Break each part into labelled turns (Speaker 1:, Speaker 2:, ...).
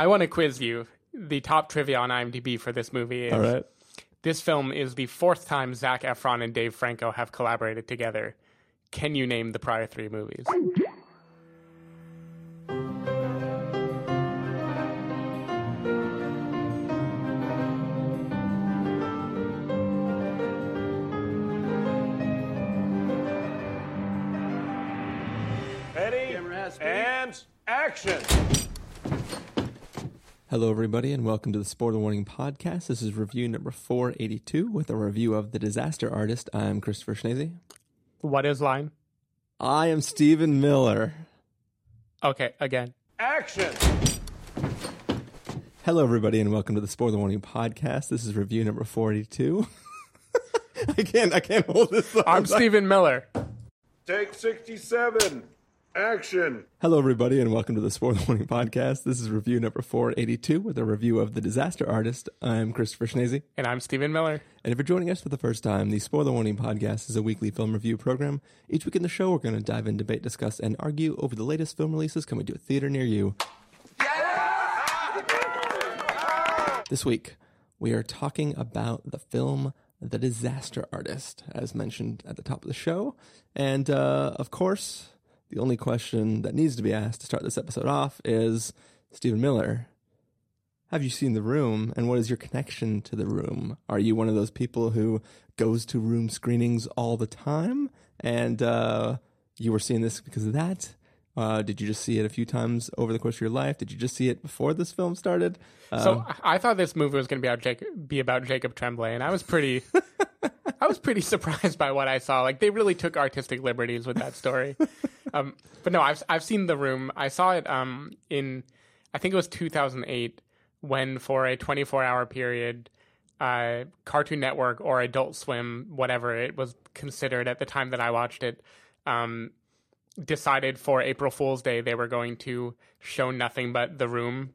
Speaker 1: I want to quiz you. The top trivia on IMDb for this movie is
Speaker 2: All right.
Speaker 1: this film is the fourth time Zac Efron and Dave Franco have collaborated together. Can you name the prior three movies?
Speaker 2: Hello, everybody, and welcome to the Spoiler Warning Podcast. This is review number 482 with a review of The Disaster Artist. I'm Christopher Schnese.
Speaker 1: What is line?
Speaker 2: I am Stephen Miller.
Speaker 1: Okay, again.
Speaker 3: Action!
Speaker 2: Hello, everybody, and welcome to the Spoiler Warning Podcast. This is review number 482. I can't, I can't hold this. up.
Speaker 1: I'm Stephen Miller.
Speaker 3: Take 67. Action!
Speaker 2: Hello, everybody, and welcome to the Spoiler Warning Podcast. This is review number 482 with a review of The Disaster Artist. I'm Christopher Schnese.
Speaker 1: And I'm Stephen Miller.
Speaker 2: And if you're joining us for the first time, the Spoiler Warning Podcast is a weekly film review program. Each week in the show, we're going to dive in, debate, discuss, and argue over the latest film releases coming to a theater near you. This week, we are talking about the film The Disaster Artist, as mentioned at the top of the show. And uh, of course, the only question that needs to be asked to start this episode off is Stephen Miller, have you seen The Room, and what is your connection to The Room? Are you one of those people who goes to room screenings all the time, and uh, you were seeing this because of that? Uh, did you just see it a few times over the course of your life? Did you just see it before this film started?
Speaker 1: So I I thought this movie was going to be about Jacob, be about Jacob Tremblay, and I was pretty, I was pretty surprised by what I saw. Like they really took artistic liberties with that story. um, but no, I've I've seen The Room. I saw it um, in, I think it was 2008, when for a 24 hour period, uh, Cartoon Network or Adult Swim, whatever it was considered at the time that I watched it, um, decided for April Fool's Day they were going to show nothing but The Room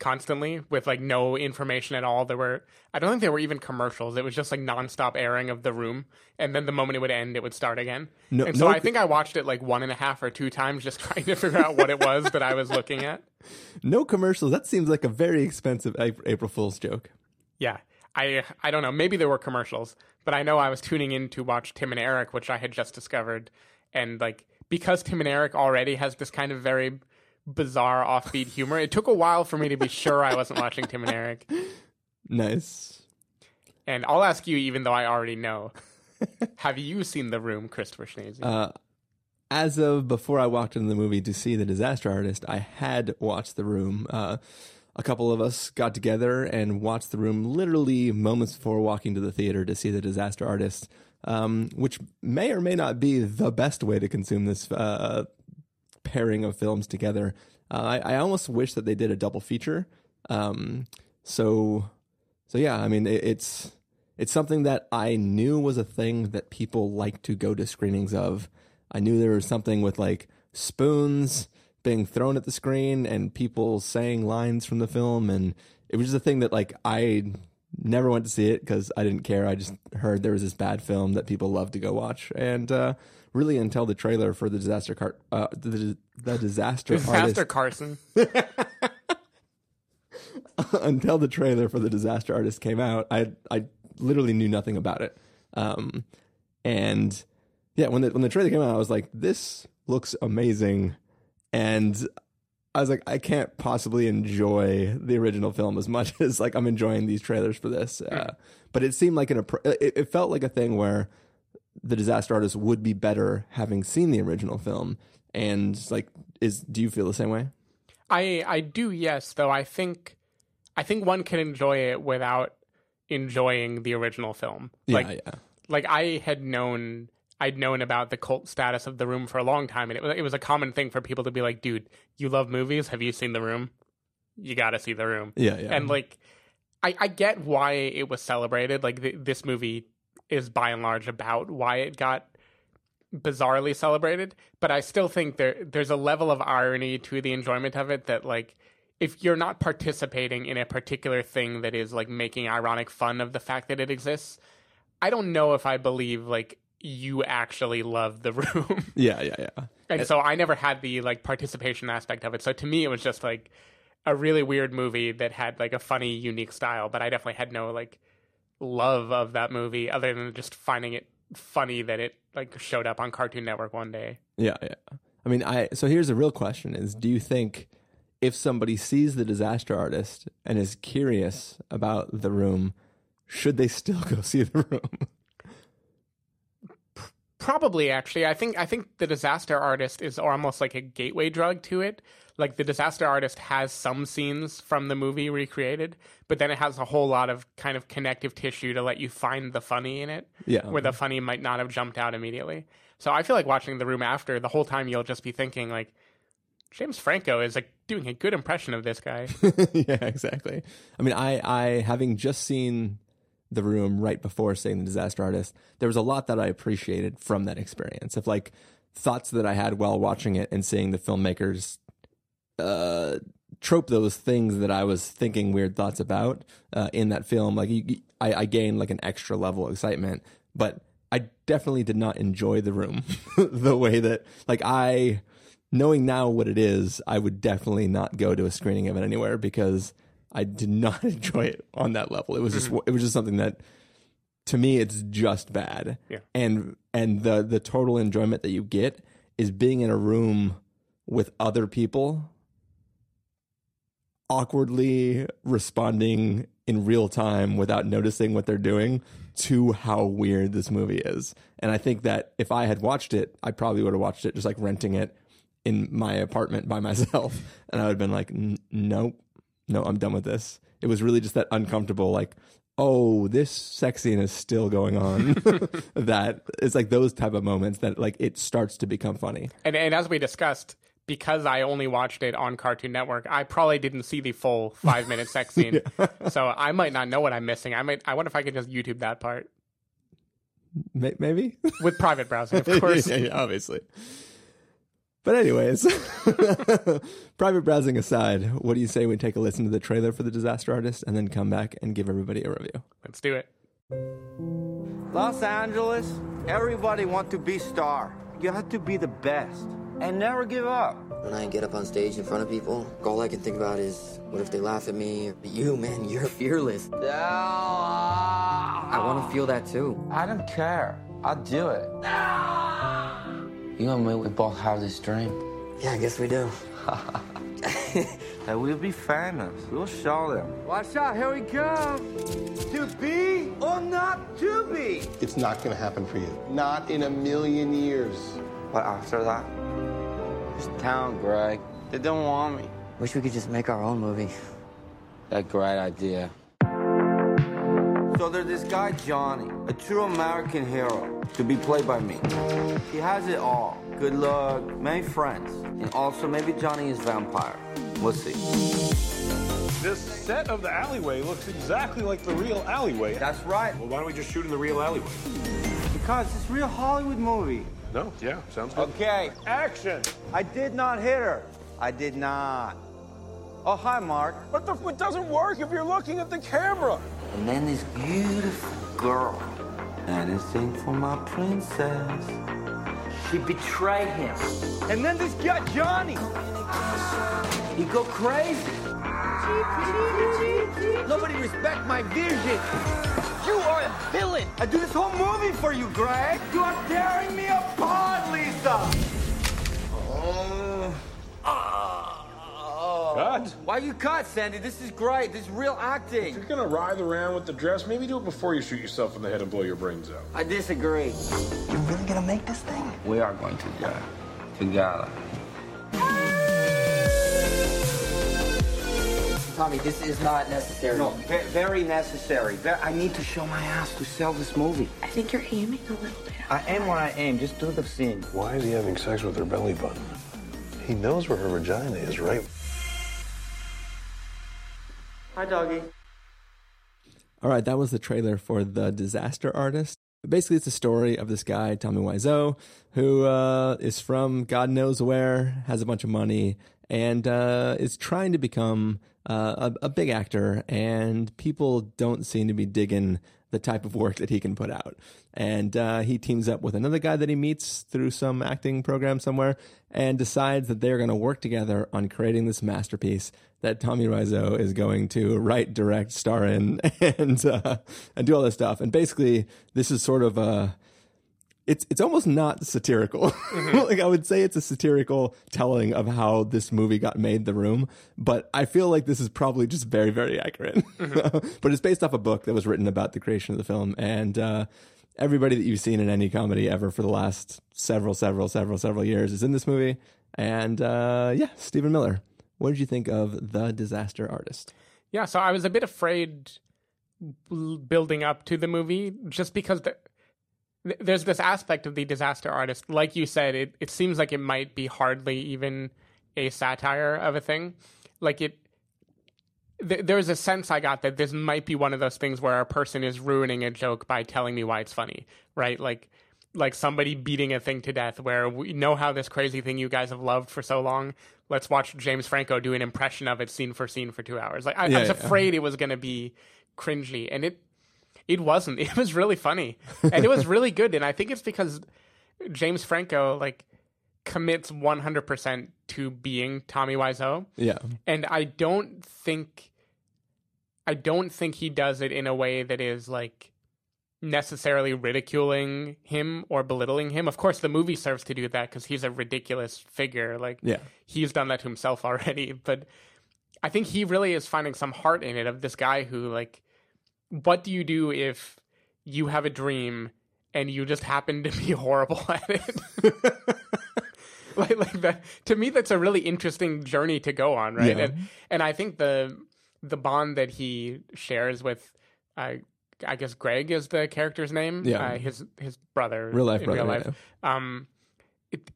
Speaker 1: constantly with like no information at all. There were I don't think there were even commercials. It was just like nonstop airing of the room, and then the moment it would end, it would start again.
Speaker 2: No-
Speaker 1: and so
Speaker 2: no-
Speaker 1: I think I watched it like one and a half or two times, just trying to figure out what it was that I was looking at.
Speaker 2: no commercials. That seems like a very expensive April Fool's joke.
Speaker 1: Yeah, I I don't know. Maybe there were commercials, but I know I was tuning in to watch Tim and Eric, which I had just discovered, and like because Tim and Eric already has this kind of very bizarre offbeat humor, it took a while for me to be sure I wasn't watching Tim and Eric.
Speaker 2: Nice.
Speaker 1: And I'll ask you, even though I already know. Have you seen The Room, Christopher Schnese?
Speaker 2: Uh, as of before I walked into the movie to see The Disaster Artist, I had watched The Room. Uh, a couple of us got together and watched The Room literally moments before walking to the theater to see The Disaster Artist, um, which may or may not be the best way to consume this uh, pairing of films together. Uh, I, I almost wish that they did a double feature. Um, so, so yeah, I mean, it, it's it's something that I knew was a thing that people like to go to screenings of. I knew there was something with like spoons being thrown at the screen and people saying lines from the film, and it was just a thing that like I never went to see it because I didn't care. I just heard there was this bad film that people love to go watch, and uh, really until the trailer for the disaster car, uh, the, the disaster artist
Speaker 1: Disaster Carson.
Speaker 2: until the trailer for the disaster artist came out, I I literally knew nothing about it. Um, and yeah, when the when the trailer came out, I was like, this looks amazing, and I was like, I can't possibly enjoy the original film as much as like I'm enjoying these trailers for this. Uh, but it seemed like an it, it felt like a thing where the disaster artist would be better having seen the original film. And like, is do you feel the same way?
Speaker 1: I I do, yes, though I think I think one can enjoy it without enjoying the original film. Like
Speaker 2: yeah, yeah.
Speaker 1: like I had known I'd known about the cult status of The Room for a long time, and it was it was a common thing for people to be like, "Dude, you love movies? Have you seen The Room? You got to see The Room."
Speaker 2: Yeah, yeah.
Speaker 1: And like, I I get why it was celebrated. Like th- this movie is by and large about why it got bizarrely celebrated, but I still think there there's a level of irony to the enjoyment of it that like if you're not participating in a particular thing that is like making ironic fun of the fact that it exists, I don't know if I believe like you actually love the room.
Speaker 2: yeah, yeah, yeah.
Speaker 1: and so I never had the like participation aspect of it. So to me it was just like a really weird movie that had like a funny, unique style, but I definitely had no like love of that movie other than just finding it funny that it like showed up on Cartoon Network one day.
Speaker 2: Yeah, yeah. I mean, I so here's a real question: Is do you think if somebody sees the Disaster Artist and is curious about the room, should they still go see the room?
Speaker 1: Probably, actually, I think I think the disaster artist is almost like a gateway drug to it. Like the disaster artist has some scenes from the movie recreated, but then it has a whole lot of kind of connective tissue to let you find the funny in it.
Speaker 2: Yeah.
Speaker 1: where the funny might not have jumped out immediately. So I feel like watching the room after the whole time you'll just be thinking like, James Franco is like doing a good impression of this guy.
Speaker 2: yeah, exactly. I mean, I, I having just seen the room right before seeing the disaster artist, there was a lot that I appreciated from that experience of like thoughts that I had while watching it and seeing the filmmakers uh, trope those things that I was thinking weird thoughts about uh, in that film. Like you, I, I gained like an extra level of excitement, but I definitely did not enjoy the room the way that like I knowing now what it is, I would definitely not go to a screening of it anywhere because I did not enjoy it on that level. It was just mm-hmm. it was just something that to me it's just bad.
Speaker 1: Yeah.
Speaker 2: And and the the total enjoyment that you get is being in a room with other people awkwardly responding in real time without noticing what they're doing to how weird this movie is. And I think that if I had watched it, I probably would have watched it just like renting it in my apartment by myself. And I would have been like, nope, no, I'm done with this. It was really just that uncomfortable, like, oh, this sex scene is still going on. that it's like those type of moments that like it starts to become funny.
Speaker 1: and and as we discussed, because I only watched it on Cartoon Network, I probably didn't see the full five minute sex scene. so I might not know what I'm missing. I might I wonder if I could just YouTube that part.
Speaker 2: Maybe?
Speaker 1: With private browsing, of course.
Speaker 2: yeah, yeah, obviously. But anyways, private browsing aside, what do you say we take a listen to the trailer for the Disaster Artist and then come back and give everybody a review?
Speaker 1: Let's do it.
Speaker 4: Los Angeles, everybody want to be star. You have to be the best and never give up.
Speaker 5: When I get up on stage in front of people, all I can think about is what if they laugh at me? But you, man, you're fearless. I want to feel that too.
Speaker 4: I don't care. I'll do it. You and me, we both have this dream.
Speaker 5: Yeah, I guess we do.
Speaker 4: That we'll be famous. We'll show them. Watch out, here we come. To be or not to be.
Speaker 6: It's not going to happen for you. Not in a million years.
Speaker 4: But after that, it's town, Greg. They don't want me.
Speaker 5: Wish we could just make our own movie.
Speaker 4: A great idea. So there's this guy, Johnny, a true American hero, to be played by me. He has it all. Good luck, many friends, and also maybe Johnny is vampire. We'll see.
Speaker 3: This set of the alleyway looks exactly like the real alleyway.
Speaker 4: That's right,
Speaker 3: Well, why don't we just shoot in the real alleyway?
Speaker 4: because it's a real Hollywood movie.
Speaker 3: No? Yeah, sounds good.
Speaker 4: Okay,
Speaker 3: Action!
Speaker 4: I did not hit her. I did not. Oh, hi, Mark.
Speaker 3: But the, it doesn't work if you're looking at the camera.
Speaker 4: And then this beautiful girl, anything for my princess. She betrayed him. And then this guy, Johnny, he go crazy. Nobody respect my vision. You are a villain. I do this whole movie for you, Greg. You are tearing me apart, Lisa. Oh. Ah.
Speaker 3: Cut.
Speaker 4: Why you cut, Sandy? This is great. This is real acting.
Speaker 3: If you're gonna writhe around with the dress, maybe do it before you shoot yourself in the head and blow your brains out.
Speaker 4: I disagree.
Speaker 5: You're really gonna make this thing?
Speaker 4: We are going to die together.
Speaker 5: Tommy, this is not necessary.
Speaker 4: No, ve- very necessary. Ve- I need to show my ass to sell this movie.
Speaker 7: I think you're aiming a little bit.
Speaker 4: I am where I aim. Just do the scene.
Speaker 6: Why is he having sex with her belly button? He knows where her vagina is, right?
Speaker 4: Hi, doggy.
Speaker 2: All right, that was the trailer for The Disaster Artist. Basically, it's a story of this guy, Tommy Wiseau, who uh, is from God knows where, has a bunch of money, and uh, is trying to become uh, a, a big actor, and people don't seem to be digging the type of work that he can put out. And uh, he teams up with another guy that he meets through some acting program somewhere and decides that they're going to work together on creating this masterpiece that Tommy Wiseau is going to write, direct, star in, and uh, and do all this stuff. And basically, this is sort of a it's it's almost not satirical. like I would say it's a satirical telling of how this movie got made, The Room, but I feel like this is probably just very very accurate. but it's based off a book that was written about the creation of the film, and uh, everybody that you've seen in any comedy ever for the last several several several several years is in this movie. And uh, yeah, Stephen Miller. What did you think of The Disaster Artist?
Speaker 1: Yeah, so I was a bit afraid building up to the movie just because the, th- there's this aspect of the disaster artist. Like you said, it, it seems like it might be hardly even a satire of a thing. Like it, th- there's a sense I got that this might be one of those things where a person is ruining a joke by telling me why it's funny, right? Like, like somebody beating a thing to death where we know how this crazy thing you guys have loved for so long. Let's watch James Franco do an impression of it scene for scene for two hours. Like I,
Speaker 2: Yeah,
Speaker 1: I was
Speaker 2: yeah.
Speaker 1: afraid it was going to be cringy, and it it wasn't. It was really funny, and it was really good. And I think it's because James Franco like commits one hundred percent to being Tommy Wiseau
Speaker 2: Yeah,
Speaker 1: and I don't think I don't think he does it in a way that is like necessarily ridiculing him or belittling him. Of course, the movie serves to do that because he's a ridiculous figure. Like,
Speaker 2: Yeah.
Speaker 1: he's done that to himself already. But I think he really is finding some heart in it of this guy who, like, what do you do if you have a dream and you just happen to be horrible at it? like, like that to me, that's a really interesting journey to go on, right?
Speaker 2: Yeah.
Speaker 1: And and I think the the bond that he shares with. Uh, I guess Greg is the character's name.
Speaker 2: Yeah.
Speaker 1: uh, his his brother,
Speaker 2: Real life
Speaker 1: in
Speaker 2: brother,
Speaker 1: real life. Um, it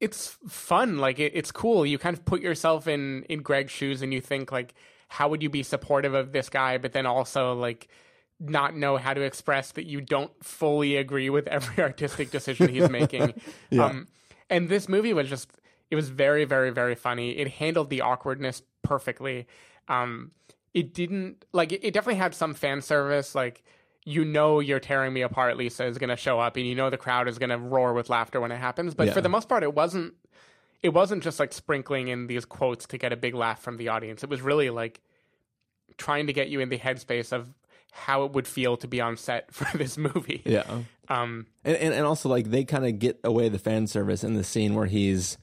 Speaker 1: it's fun. Like it, it's cool. You kind of put yourself in in Greg's shoes, and you think like, how would you be supportive of this guy? But then also like not know how to express that you don't fully agree with every artistic decision he's making. Um, and this movie was just it was very very very funny. It handled the awkwardness perfectly. Um, it didn't like it, it definitely had some fan service like you know you're tearing me apart lisa is going to show up and you know the crowd is going to roar with laughter when it happens but
Speaker 2: Yeah.
Speaker 1: for the most part it wasn't it wasn't just like sprinkling in these quotes to get a big laugh from the audience it was really like trying to get you in the headspace of how it would feel to be on set for this movie
Speaker 2: yeah.
Speaker 1: um
Speaker 2: And, and and also like they kind of get away the fan service in the scene where he's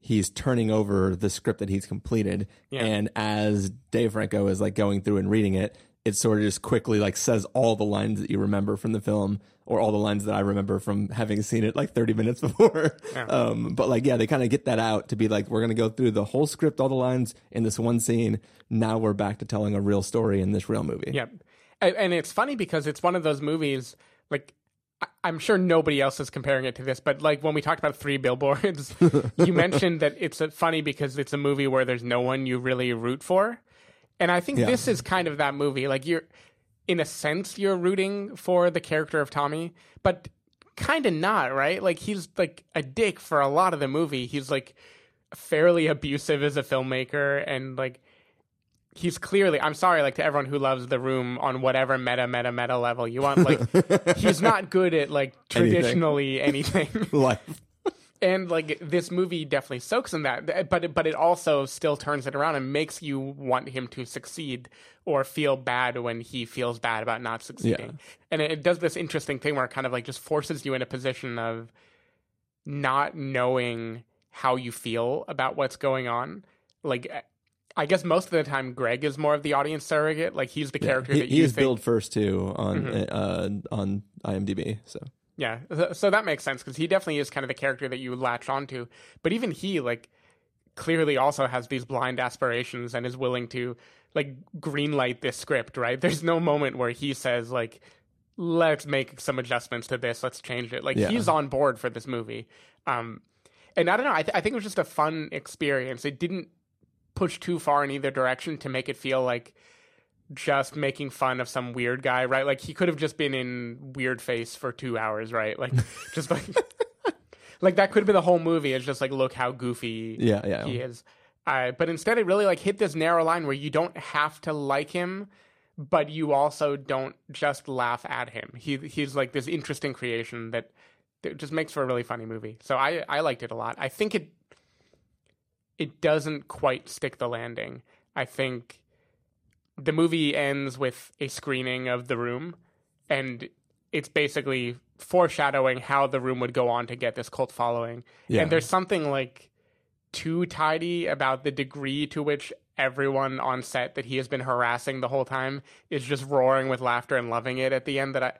Speaker 2: he's turning over the script that he's completed,
Speaker 1: Yeah.
Speaker 2: and as Dave Franco is like going through and reading it, it sort of just quickly like says all the lines that you remember from the film or all the lines that I remember from having seen it like 30 minutes before. Um, but like yeah, they kind of get that out to be like we're gonna go through the whole script, all the lines in this one scene. Now we're back to telling a real story in this real movie.
Speaker 1: Yep. And, and it's funny because it's one of those movies, like, I'm sure nobody else is comparing it to this, but like when we talked about Three Billboards, you mentioned that it's funny because it's a movie where there's no one you really root for. And I think
Speaker 2: Yeah.
Speaker 1: this is kind of that movie. Like, you're, in a sense, you're rooting for the character of Tommy, but kind of not, right? Like, he's like a dick for a lot of the movie. He's like fairly abusive as a filmmaker and like he's clearly i'm sorry like to everyone who loves the room on whatever meta meta meta level you want like he's not good at like traditionally anything,
Speaker 2: Life.
Speaker 1: And like this movie definitely soaks in that but it- but it also still turns it around and makes you want him to succeed or feel bad when he feels bad about not succeeding and it, it does this interesting thing where it kind of like just forces you in a position of not knowing how you feel about what's going on like I guess most of the time Greg is more of the audience surrogate. Like he's the character
Speaker 2: he,
Speaker 1: that
Speaker 2: he
Speaker 1: you
Speaker 2: is
Speaker 1: think. Mm-hmm.
Speaker 2: billed first too on uh, on IMDb. So
Speaker 1: Yeah, so- that makes sense because he definitely is kind of the character that you latch onto. But even he, like, clearly also has these blind aspirations and is willing to like greenlight this script. Right? There's no moment where he says like, "Let's make some adjustments to this. Let's change it." Like
Speaker 2: Yeah.
Speaker 1: he's on board for this movie. Um, and I don't know. I, th- I think it was just a fun experience. It didn't push too far in either direction to make it feel like just making fun of some weird guy, right? Like he could have just been in weird face for two hours, right? Like just like like that could have been the whole movie. It's just like look how goofy
Speaker 2: Yeah, yeah.
Speaker 1: he is. Uh, but instead, it really like hit this narrow line where you don't have to like him, but you also don't just laugh at him. He he's like this interesting creation that, that just makes for a really funny movie. So I I liked it a lot. I think it it doesn't quite stick the landing. I think the movie ends with a screening of the room, and it's basically foreshadowing how the room would go on to get this cult following.
Speaker 2: Yeah.
Speaker 1: And there's something like too tidy about the degree to which everyone on set that he has been harassing the whole time is just roaring with laughter and loving it at the end that I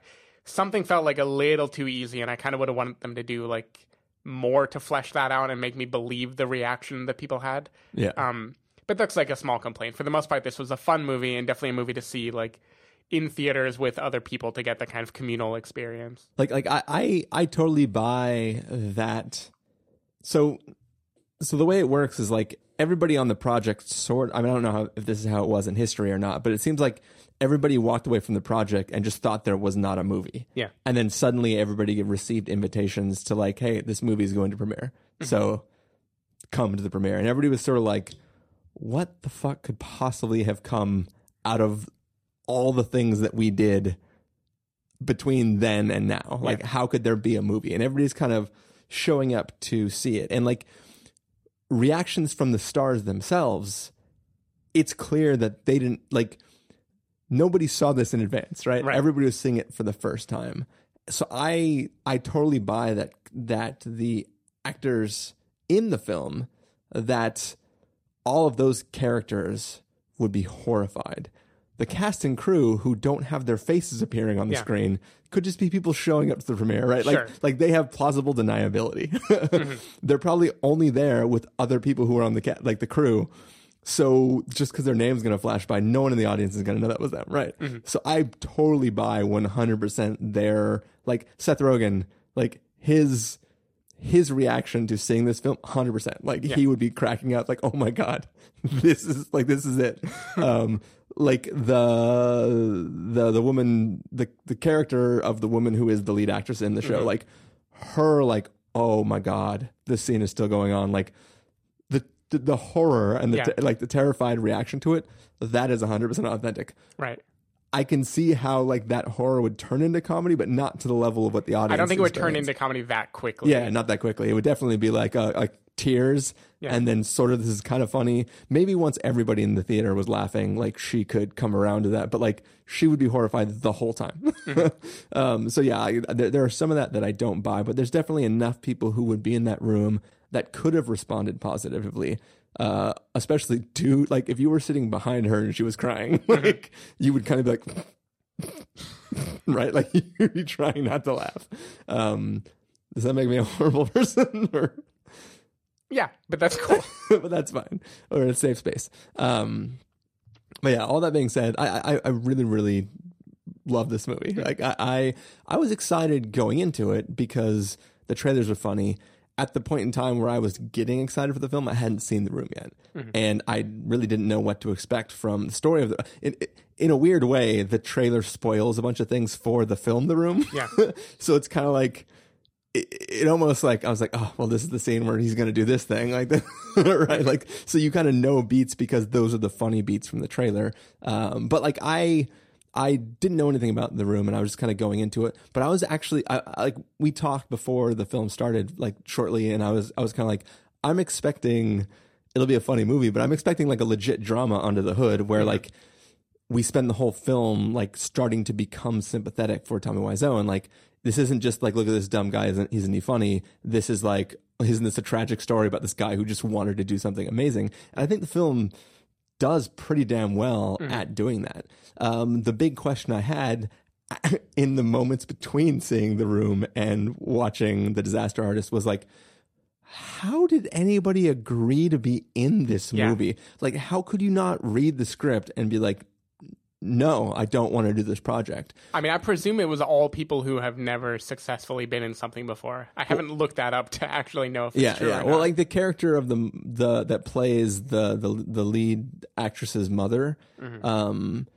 Speaker 1: something felt like a little too easy and I kind of would have wanted them to do like more to flesh that out and make me believe the reaction that people had.
Speaker 2: Yeah.
Speaker 1: Um but that's like a small complaint. For the most part this was a fun movie and definitely a movie to see like in theaters with other people to get the kind of communal experience.
Speaker 2: like like I, I I totally buy that. So so the way it works is like everybody on the project sort. I mean, I don't know how, if this is how it was in history or not, but it seems like everybody walked away from the project and just thought there was not a movie.
Speaker 1: Yeah.
Speaker 2: and then suddenly everybody received invitations to like, hey, this movie is going to premiere, mm-hmm. so come to the premiere, and everybody was sort of like, what the fuck could possibly have come out of all the things that we did between then and now. Like, how could there be a movie? And everybody's kind of showing up to see it. And like reactions from the stars themselves, it's clear that they didn't like nobody saw this in advance, right?
Speaker 1: Right.
Speaker 2: Everybody was seeing it for the first time. So I I totally buy that that the actors in the film that all of those characters would be horrified. The cast and crew who don't have their faces appearing on the
Speaker 1: Yeah.
Speaker 2: screen could just be people showing up to the premiere, right? Like
Speaker 1: Sure.
Speaker 2: like they have plausible deniability. Mm-hmm. They're probably only there with other people who are on the ca- like the crew. So just because their name's going to flash by, no one in the audience is going to know that was them, right? Mm-hmm. So I totally buy 100% their like Seth Rogen, like his his reaction to seeing this film 100% like he would be cracking up like oh my god this is like this is it. Um like the the the woman the the character of the woman who is the lead actress in the show like her like oh my god this scene is still going on. Like the the, the horror and the
Speaker 1: Yeah.
Speaker 2: te- like the terrified reaction to it that is 100% authentic.
Speaker 1: Right.
Speaker 2: I can see how like that horror would turn into comedy, but not to the level of what the audience.
Speaker 1: I don't think it would turn into comedy that quickly.
Speaker 2: Yeah, not that quickly. It would definitely be like uh, like tears,
Speaker 1: Yeah.
Speaker 2: and then sort of this is kind of funny. Maybe once everybody in the theater was laughing, like she could come around to that, but like she would be horrified the whole time.
Speaker 1: Mm-hmm.
Speaker 2: um, so yeah, I, there, there are some of that that I don't buy, but there's definitely enough people who would be in that room that could have responded positively. Uh, especially to like if you were sitting behind her and she was crying,
Speaker 1: Mm-hmm.
Speaker 2: like you would kind of be like, right? Like you'd be trying not to laugh. Um, does that make me a horrible person? or,
Speaker 1: Yeah, but that's cool.
Speaker 2: but that's fine. Or a safe space. Um, but yeah, all that being said, I, I, I really, really love this movie. Like I, I, I was excited going into it because the trailers were funny. At the point in time where I was getting excited for the film, I hadn't seen the room yet, and I really didn't know what to expect from the story of the. In, in a weird way, the trailer spoils a bunch of things for the film, The Room.
Speaker 1: Yeah.
Speaker 2: so it's kind of like it, it almost like I was like, oh, well, this is the scene where he's going to do this thing, like that, right? Like, so you kind of know beats because those are the funny beats from the trailer. Um, but like, I, I didn't know anything about the room, and I was just kind of going into it. But I was actually, I, I- like, we talked before the film started, like shortly, and I was, I was kind of like, I'm expecting it'll be a funny movie, but I'm expecting like a legit drama under the hood where like we spend the whole film like starting to become sympathetic for Tommy Wiseau and like this isn't just like look at this dumb guy isn't isn't he funny this is like isn't this a tragic story about this guy who just wanted to do something amazing and I think the film does pretty damn well at doing that. Um, the big question I had in the moments between seeing the room and watching the disaster artist was like how did anybody agree to be in this
Speaker 1: Yeah.
Speaker 2: movie? Like how could you not read the script and be like no, I don't want to do this project.
Speaker 1: I mean, I presume it was all people who have never successfully been in something before. I haven't looked that up to actually know if it's
Speaker 2: Yeah,
Speaker 1: true
Speaker 2: yeah. Well,
Speaker 1: not.
Speaker 2: like the character of the the that plays the the the lead actress's mother,
Speaker 1: Mm-hmm.
Speaker 2: um,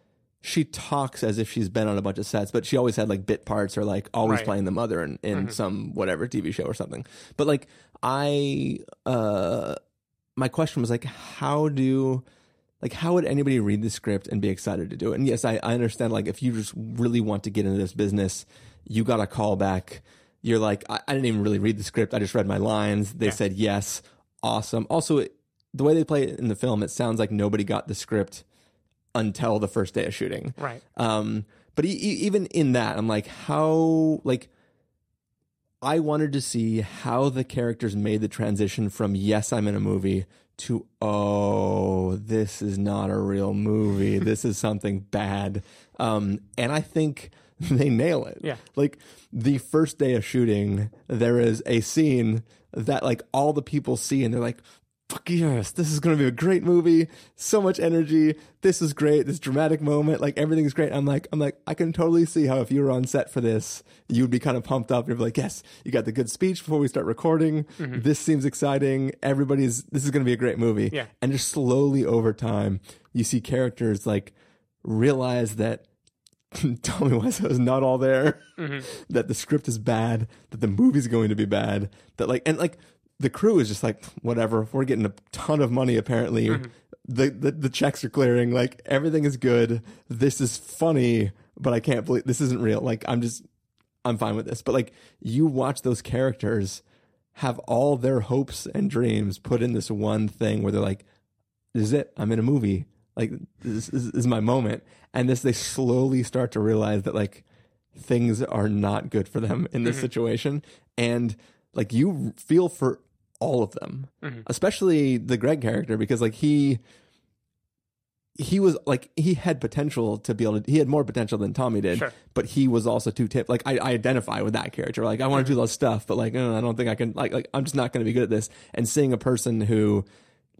Speaker 2: she talks as if she's been on a bunch of sets, but she always had like bit parts or like always
Speaker 1: Right. Mm-hmm.
Speaker 2: playing the mother in, in some whatever TV show or something. But like I uh my question was like, how do like how would anybody read the script and be excited to do it? And yes, I, I understand like if you just really want to get into this business, you got a call back. You're like, I, I didn't even really read the script. I just read my lines. They
Speaker 1: Yeah.
Speaker 2: said yes, awesome. Also, it, the way they play it in the film, it sounds like nobody got the script until the first day of shooting.
Speaker 1: Right.
Speaker 2: Um, but e- e- even in that, I'm like, how like I wanted to see how the characters made the transition from yes, I'm in a movie to oh, this is not a real movie. this is something bad. Um, and I think they nail it.
Speaker 1: Yeah.
Speaker 2: Like the first day of shooting, there is a scene that like all the people see and they're like, fuck yes, this is going to be a great movie. So much energy. This is great. This dramatic moment, like everything's great. I'm like, I'm like, I can totally see how if you were on set for this, you would be kind of pumped up. You'd be like, yes, you got the good speech before we start recording. Mm-hmm. This seems exciting. Everybody's, this is going to be a great movie.
Speaker 1: Yeah.
Speaker 2: And just slowly over time, you see characters like realize that Tommy Wiseau is not all there, mm-hmm. that the script is bad, that the movie's going to be bad, that like, and like the crew is just like, whatever, we're getting a ton of money apparently. Mm-hmm. The, the the checks are clearing, like everything is good. This is funny, but I can't believe this isn't real. Like I'm just I'm fine with this. But like you watch those characters have all their hopes and dreams put in this one thing where they're like, this is it. I'm in a movie. Like this, is- this is my moment. And this, they slowly start to realize that like things are not good for them in this mm-hmm. situation. And like you feel for all of them, mm-hmm. especially the Greg character, because like he, he was like he had potential to be able to he had more potential than Tommy did
Speaker 1: Sure.
Speaker 2: but he was also too tip like I, I identify with that character. Like I want to mm-hmm. do all this stuff but like I don't think I can like like I'm just not going to be good at this. And seeing a person who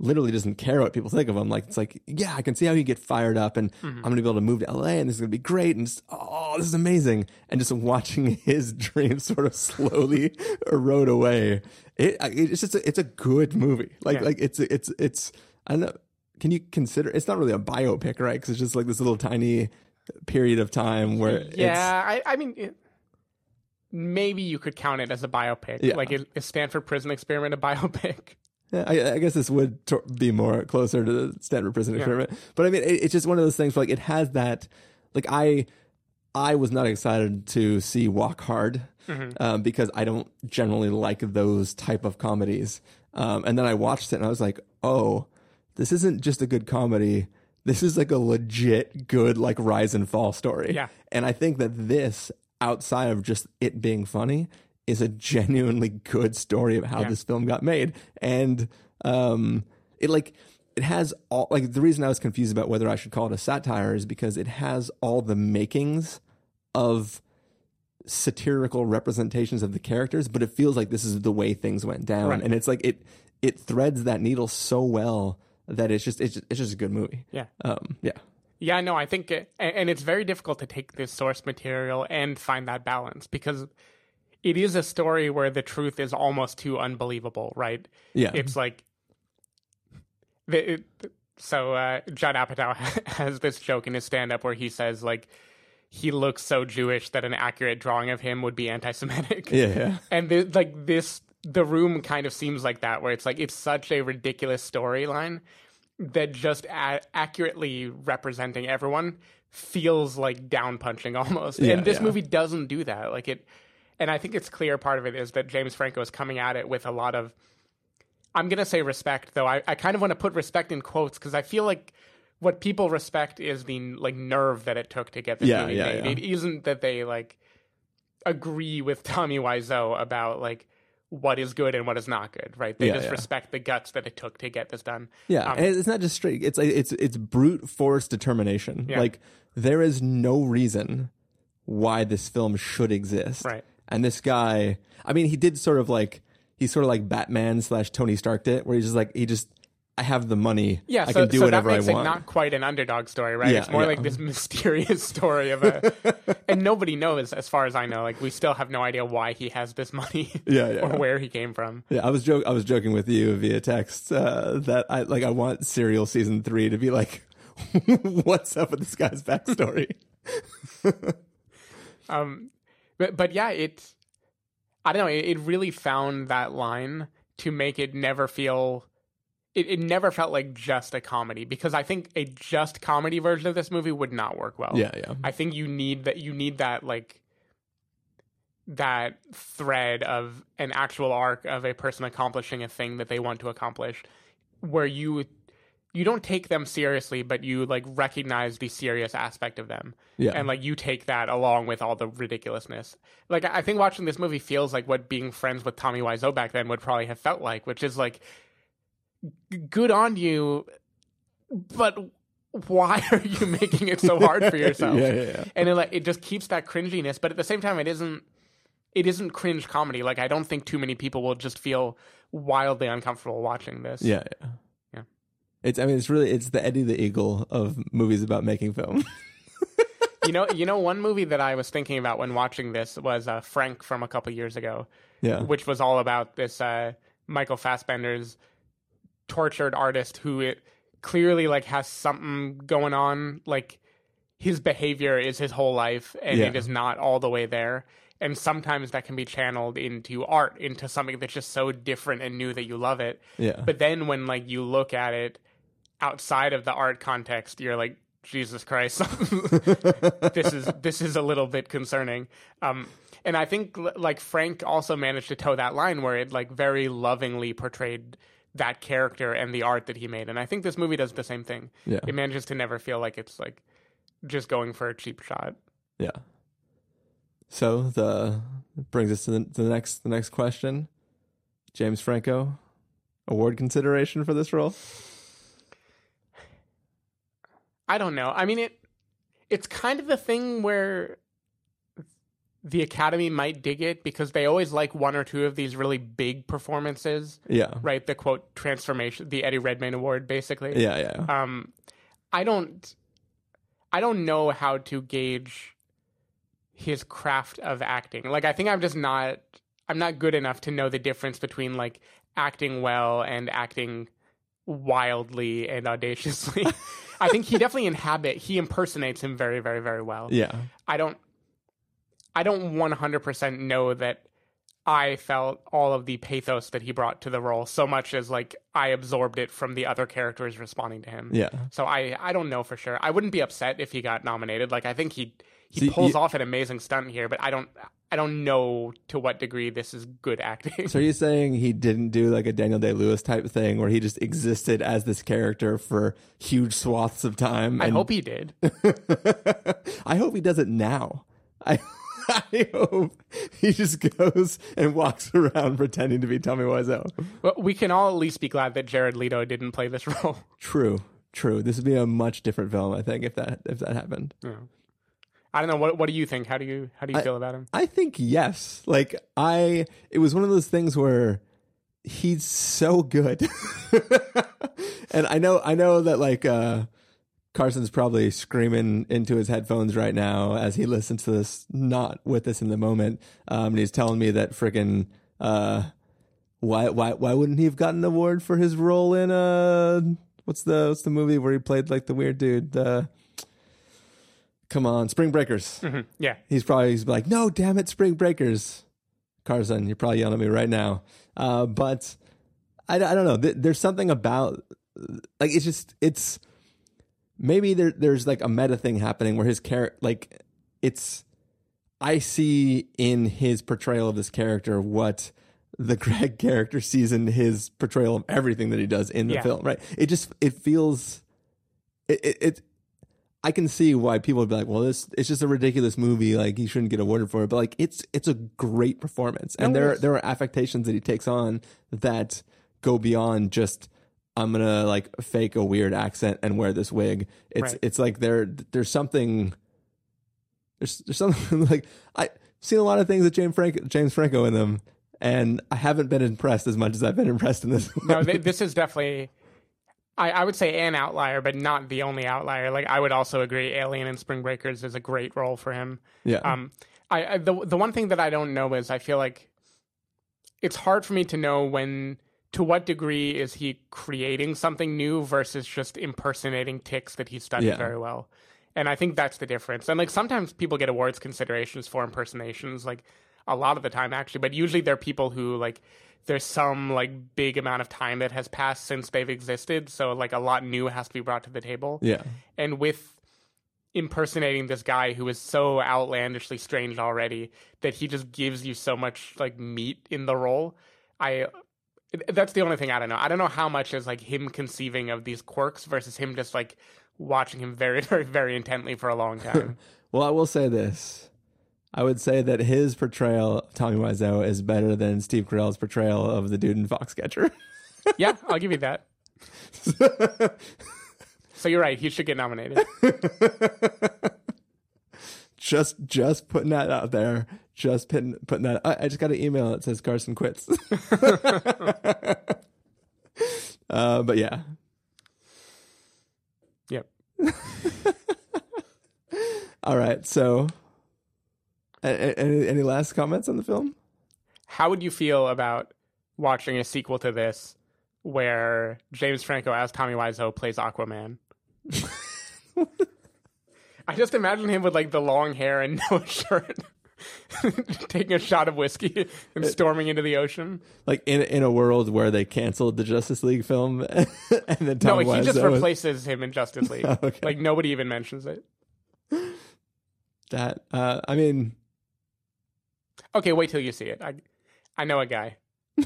Speaker 2: literally doesn't care what people think of him like it's like yeah I can see how you get fired up and mm-hmm. I'm going to be able to move to LA and this is going to be great and just, oh this is amazing and just watching his dreams sort of slowly erode away it it's just a, it's a good movie like
Speaker 1: Yeah.
Speaker 2: like it's it's it's I don't know can you consider it's not really a biopic right because it's just like this little tiny period of time where it's
Speaker 1: Yeah, I, I mean, it, maybe you could count it as a biopic.
Speaker 2: Yeah.
Speaker 1: Like, is Stanford Prison Experiment a biopic?
Speaker 2: Yeah, I, I guess this would tor- be more closer to the Stanford Prison Experiment, but I mean, it, it's just one of those things. Where, like, it has that. Like, I, I was not excited to see Walk Hard um, because I don't generally like those type of comedies. Um, and then I watched it and I was like, oh, this isn't just a good comedy. This is like a legit good like rise and fall story.
Speaker 1: Yeah.
Speaker 2: And I think that this, outside of just it being funny, is a genuinely good story of how
Speaker 1: Yeah.
Speaker 2: this film got made. And um, it like it has all like the reason I was confused about whether I should call it a satire is because it has all the makings of satirical representations of the characters, but it feels like this is the way things went down,
Speaker 1: Right.
Speaker 2: and it's like it it threads that needle so well that it's just it's just, it's just a good movie.
Speaker 1: Yeah.
Speaker 2: Um, yeah.
Speaker 1: Yeah, no, I think, it, and and it's very difficult to take this source material and find that balance because it is a story where the truth is almost too unbelievable, right?
Speaker 2: Yeah.
Speaker 1: It's like, the, it, so uh, Judd Apatow has this joke in his stand-up where he says like he looks so Jewish that an accurate drawing of him would be anti-Semitic.
Speaker 2: Yeah, yeah.
Speaker 1: and the, like this the room kind of seems like that where it's like it's such a ridiculous storyline that just a- accurately representing everyone feels like down punching almost
Speaker 2: Yeah,
Speaker 1: and this
Speaker 2: yeah.
Speaker 1: movie doesn't do that like it and i think it's clear part of it is that james franco is coming at it with a lot of i'm going to say respect though i, I kind of want to put respect in quotes because i feel like what people respect is the like nerve that it took to get this
Speaker 2: Yeah,
Speaker 1: movie
Speaker 2: yeah,
Speaker 1: made
Speaker 2: yeah.
Speaker 1: it isn't that they like agree with Tommy Wiseau about like what is good and what is not good, right? They
Speaker 2: Yeah,
Speaker 1: just
Speaker 2: yeah.
Speaker 1: respect the guts that it took to get this done.
Speaker 2: Yeah,
Speaker 1: Um,
Speaker 2: it's not just straight. It's like it's it's brute force determination.
Speaker 1: Yeah.
Speaker 2: Like there is no reason why this film should exist.
Speaker 1: Right.
Speaker 2: And this guy, I mean, he did sort of like he's sort of like Batman slash Tony Stark did, where he's just like he just I have the money.
Speaker 1: yeah,
Speaker 2: I
Speaker 1: so,
Speaker 2: can do
Speaker 1: so
Speaker 2: whatever
Speaker 1: that
Speaker 2: I want.
Speaker 1: it not quite an underdog story, right?
Speaker 2: Yeah,
Speaker 1: it's more
Speaker 2: yeah.
Speaker 1: like this mysterious story of a, and nobody knows, as far as I know. Like we still have no idea why he has this money,
Speaker 2: Yeah, yeah.
Speaker 1: or where he came from.
Speaker 2: Yeah, I was joke. I was joking with you via text uh, that I like. I want Serial season three to be like, what's up with this guy's backstory?
Speaker 1: Um, but but yeah, it. I don't know. It, it really found that line to make it never feel it, it never felt like just a comedy because I think a just comedy version of this movie would not work well.
Speaker 2: Yeah, yeah.
Speaker 1: I think you need that. You need that like that thread of an actual arc of a person accomplishing a thing that they want to accomplish, where you you don't take them seriously, but you like recognize the serious aspect of them.
Speaker 2: Yeah.
Speaker 1: And like you take that along with all the ridiculousness. Like I think watching this movie feels like what being friends with Tommy Wiseau back then would probably have felt like, which is like good on you, but why are you making it so hard for yourself?
Speaker 2: Yeah, yeah, yeah.
Speaker 1: And it like it just keeps that cringiness, but at the same time it isn't it isn't cringe comedy. Like I don't think too many people will just feel wildly uncomfortable watching this.
Speaker 2: Yeah, yeah. It's I mean it's really it's the Eddie the Eagle of movies about making film.
Speaker 1: you know, you know, one movie that I was thinking about when watching this was uh, Frank from a couple years ago,
Speaker 2: yeah.
Speaker 1: which was all about this uh, Michael Fassbender's tortured artist who it clearly like has something going on. Like his behavior is his whole life, and
Speaker 2: Yeah.
Speaker 1: it is not all the way there. And sometimes that can be channeled into art, into something that's just so different and new that you love it.
Speaker 2: Yeah.
Speaker 1: But then when like you look at it outside of the art context, you're like, Jesus Christ, this is this is a little bit concerning. Um, and I think like Frank also managed to toe that line where it like very lovingly portrayed that character and the art that he made. And I think this movie does the same thing.
Speaker 2: Yeah.
Speaker 1: It manages to never feel like it's like just going for a cheap shot.
Speaker 2: Yeah. So the brings us to the, to the next the next question. James Franco, award consideration for this role?
Speaker 1: I don't know. I mean it it's kind of the thing where the Academy might dig it because they always like one or two of these really big performances.
Speaker 2: Yeah.
Speaker 1: Right? The quote transformation the Eddie Redmayne award basically.
Speaker 2: Yeah, yeah.
Speaker 1: Um I don't I don't know how to gauge his craft of acting. Like I think I'm just not I'm not good enough to know the difference between like acting well and acting wildly and audaciously. I think he definitely inhabit he impersonates him very very very well.
Speaker 2: yeah.
Speaker 1: I don't I don't 100% know that I felt all of the pathos that he brought to the role so much as like I absorbed it from the other characters responding to him.
Speaker 2: Yeah.
Speaker 1: So I I don't know for sure. I wouldn't be upset if he got nominated. Like I think he he
Speaker 2: See,
Speaker 1: pulls
Speaker 2: you-
Speaker 1: off an amazing stunt here, but I don't I don't know to what degree this is good acting.
Speaker 2: So are you saying he didn't do like a Daniel Day Lewis type thing where he just existed as this character for huge swaths of time?
Speaker 1: I hope he did.
Speaker 2: I hope he does it now. I I hope he just goes and walks around pretending to be Tommy Wiseau.
Speaker 1: Well, we can all at least be glad that Jared Leto didn't play this role.
Speaker 2: True, true. This would be a much different film, I think, if that if that happened.
Speaker 1: I don't know what what do you think? How do you how do you feel about him?
Speaker 2: I think yes. Like I, it was one of those things where he's so good, and I know I know that like uh Carson's probably screaming into his headphones right now as he listens to this, not with us in the moment. Um, and he's telling me that freaking uh, why why why wouldn't he have gotten an award for his role in uh what's the what's the movie where he played like the weird dude? Uh, come on, Spring Breakers.
Speaker 1: Yeah.
Speaker 2: He's probably he's like, no, damn it, Spring Breakers. Carson, you're probably yelling at me right now. Uh, but I, I don't know. Th- There's something about like it's just it's maybe there there's like a meta thing happening where his character like it's I see in his portrayal of this character what the Greg character sees in his portrayal of everything that he does in the
Speaker 1: Yeah.
Speaker 2: film. Right? It just it feels it, it I can see why people would be like, "Well, this it's just a ridiculous movie. Like he shouldn't get awarded for it." But like it's it's a great performance, and
Speaker 1: No,
Speaker 2: there
Speaker 1: is.
Speaker 2: there are affectations that he takes on that go beyond just I'm gonna like fake a weird accent and wear this wig. It's
Speaker 1: Right.
Speaker 2: it's like there there's something there's there's something like I've seen a lot of things with James Franco James Franco in them, and I haven't been impressed as much as I've been impressed in this.
Speaker 1: No,
Speaker 2: one.
Speaker 1: th- this is definitely. I, I would say an outlier, but not the only outlier. Like I would also agree, Alien and Spring Breakers is a great role for him.
Speaker 2: yeah,
Speaker 1: Um, I, I the the one thing that I don't know is I feel like it's hard for me to know when to what degree is he creating something new versus just impersonating tics that he studied
Speaker 2: Yeah.
Speaker 1: very well. And I think that's the difference. And like sometimes people get awards considerations for impersonations. Like a lot of the time actually, but usually they're people who like there's some like big amount of time that has passed since they've existed, so like a lot new has to be brought to the table.
Speaker 2: Yeah.
Speaker 1: And with impersonating this guy who is so outlandishly strange already that he just gives you so much like meat in the role. I that's the only thing I don't know. I don't know how much is like him conceiving of these quirks versus him just like watching him very very very intently for a long time.
Speaker 2: Well, I will say this. I would say that his portrayal of Tommy Wiseau is better than Steve Carell's portrayal of the dude in Foxcatcher.
Speaker 1: yeah, I'll give you that. so you're right. He should get nominated.
Speaker 2: just just putting that out there. Just putting putting that. I, I just got an email that says Carson quits. uh, but yeah,
Speaker 1: Yep.
Speaker 2: all right. So, any, any last comments on the film?
Speaker 1: How would you feel about watching a sequel to this where James Franco as Tommy Wiseau plays Aquaman? I just imagine him with like the long hair and no shirt, taking a shot of whiskey and storming into the ocean.
Speaker 2: Like in in a world where they canceled the Justice League film, and then
Speaker 1: No,
Speaker 2: Tommy
Speaker 1: he just
Speaker 2: Wiseau was-
Speaker 1: replaces him in Justice League.
Speaker 2: Okay.
Speaker 1: Like nobody even mentions it.
Speaker 2: that. Uh, I mean,
Speaker 1: Okay, wait till you see it. I, I know a guy. we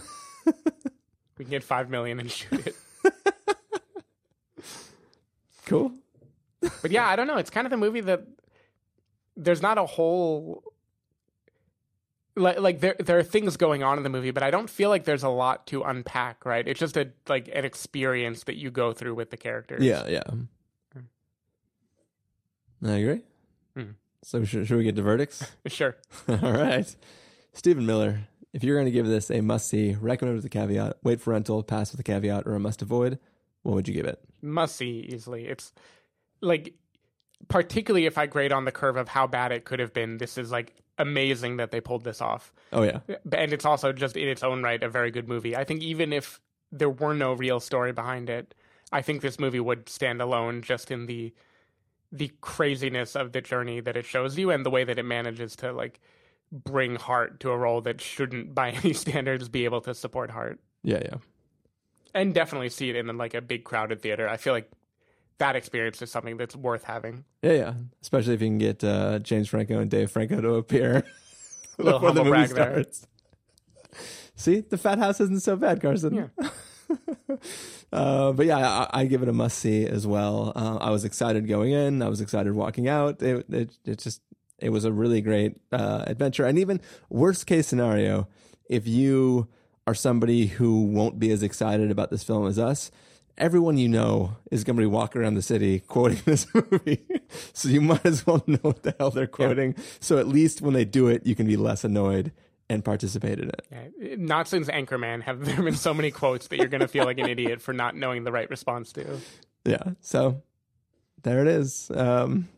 Speaker 1: can get five million and shoot it.
Speaker 2: cool.
Speaker 1: But yeah, I don't know. It's kind of the movie that there's not a whole like like there there are things going on in the movie, but I don't feel like there's a lot to unpack. Right? It's just a like an experience that you go through with the characters.
Speaker 2: Yeah, yeah. I agree. So should, should we get to verdicts?
Speaker 1: sure.
Speaker 2: All right. Stephen Miller, if you're going to give this a must see, recommend with a caveat, wait for rental, pass with a caveat, or a must avoid, what would you give it?
Speaker 1: Must see easily. It's like particularly if I grade on the curve of how bad it could have been. This is like amazing that they pulled this off.
Speaker 2: Oh, yeah.
Speaker 1: and it's also just in its own right a very good movie. I think even if there were no real story behind it, I think this movie would stand alone just in the the craziness of the journey that it shows you and the way that it manages to like bring heart to a role that shouldn't by any standards be able to support heart.
Speaker 2: Yeah, yeah.
Speaker 1: And definitely see it in like a big crowded theater. I feel like that experience is something that's worth having.
Speaker 2: Yeah, yeah. Especially if you can get uh, James Franco and Dave Franco to appear before the movie starts. See, the fat house isn't so bad, Carson.
Speaker 1: Yeah.
Speaker 2: Uh, but yeah, I, I give it a must see as well. Uh, I was excited going in. I was excited walking out. It, it, it just, it was a really great uh, adventure. And even worst case scenario, if you are somebody who won't be as excited about this film as us, everyone you know is going to be walking around the city quoting this movie. so you might as well know what the hell they're quoting. So at least when they do it, you can be less annoyed and participate in it.
Speaker 1: Yeah. Not since Anchorman have there been so many quotes that you're going to feel like an idiot for not knowing the right response to.
Speaker 2: Yeah. So there it is. Um,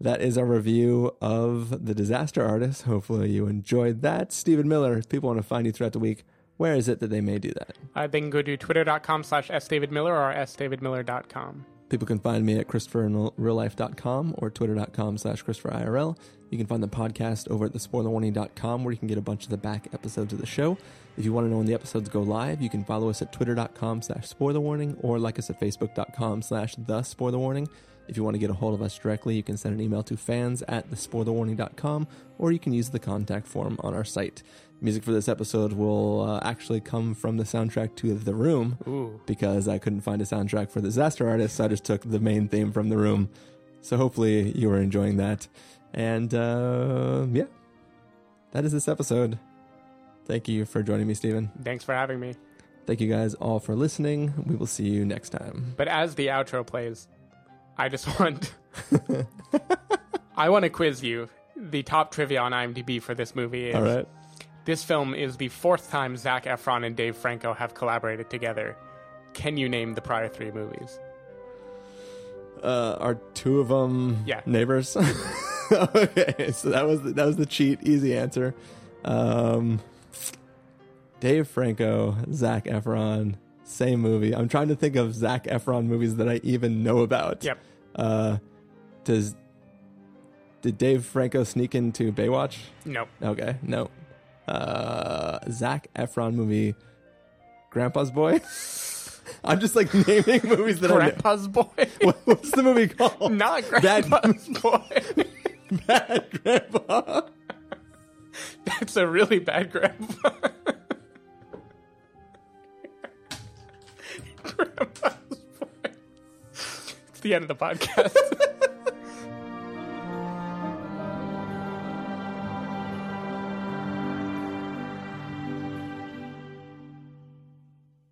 Speaker 2: that is our review of The Disaster Artist. Hopefully you enjoyed that. Stephen Miller, if people want to find you throughout the week, where is it that they may do that?
Speaker 1: Uh, they can go to twitter.com slash sdavidmiller or sdavidmiller.com.
Speaker 2: People can find me at ChristopherInRealLife.com or Twitter.com slash ChristopherIRL. You can find the podcast over at TheSpoilerWarning.com where you can get a bunch of the back episodes of the show. If you want to know when the episodes go live, you can follow us at Twitter.com slash SpoilerWarning or like us at Facebook.com slash The SpoilerWarning. If you want to get a hold of us directly, you can send an email to fans at thespoilerwarning.com or you can use the contact form on our site. Music for this episode will uh, actually come from the soundtrack to The Room
Speaker 1: Ooh.
Speaker 2: because I couldn't find a soundtrack for the Disaster Artist, so I just took the main theme from The Room. So hopefully you are enjoying that. And uh, yeah, that is this episode. Thank you for joining me, Stephen.
Speaker 1: Thanks for having me.
Speaker 2: Thank you guys all for listening. We will see you next time.
Speaker 1: But as the outro plays, I just want I want to quiz you. The top trivia on IMDb for this movie is
Speaker 2: All right.
Speaker 1: This film is the fourth time Zac Efron and Dave Franco have collaborated together. Can you name the prior three movies?
Speaker 2: Uh, are two of them
Speaker 1: Yeah.
Speaker 2: neighbors? okay, so that was the, that was the cheat, easy answer. Um, Dave Franco, Zac Efron, same movie. I'm trying to think of Zac Efron movies that I even know about.
Speaker 1: Yep.
Speaker 2: Uh, does Did Dave Franco sneak into Baywatch?
Speaker 1: Nope.
Speaker 2: Okay, no. Uh, Zac Efron movie, Grandpa's Boy. I'm just like naming movies that are
Speaker 1: Grandpa's boy.
Speaker 2: I know. What- What's the movie called?
Speaker 1: Not
Speaker 2: Bad-
Speaker 1: Grandpa's boy.
Speaker 2: Bad Grandpa.
Speaker 1: That's a really bad grandpa. grandpa's boy. It's the end of the podcast.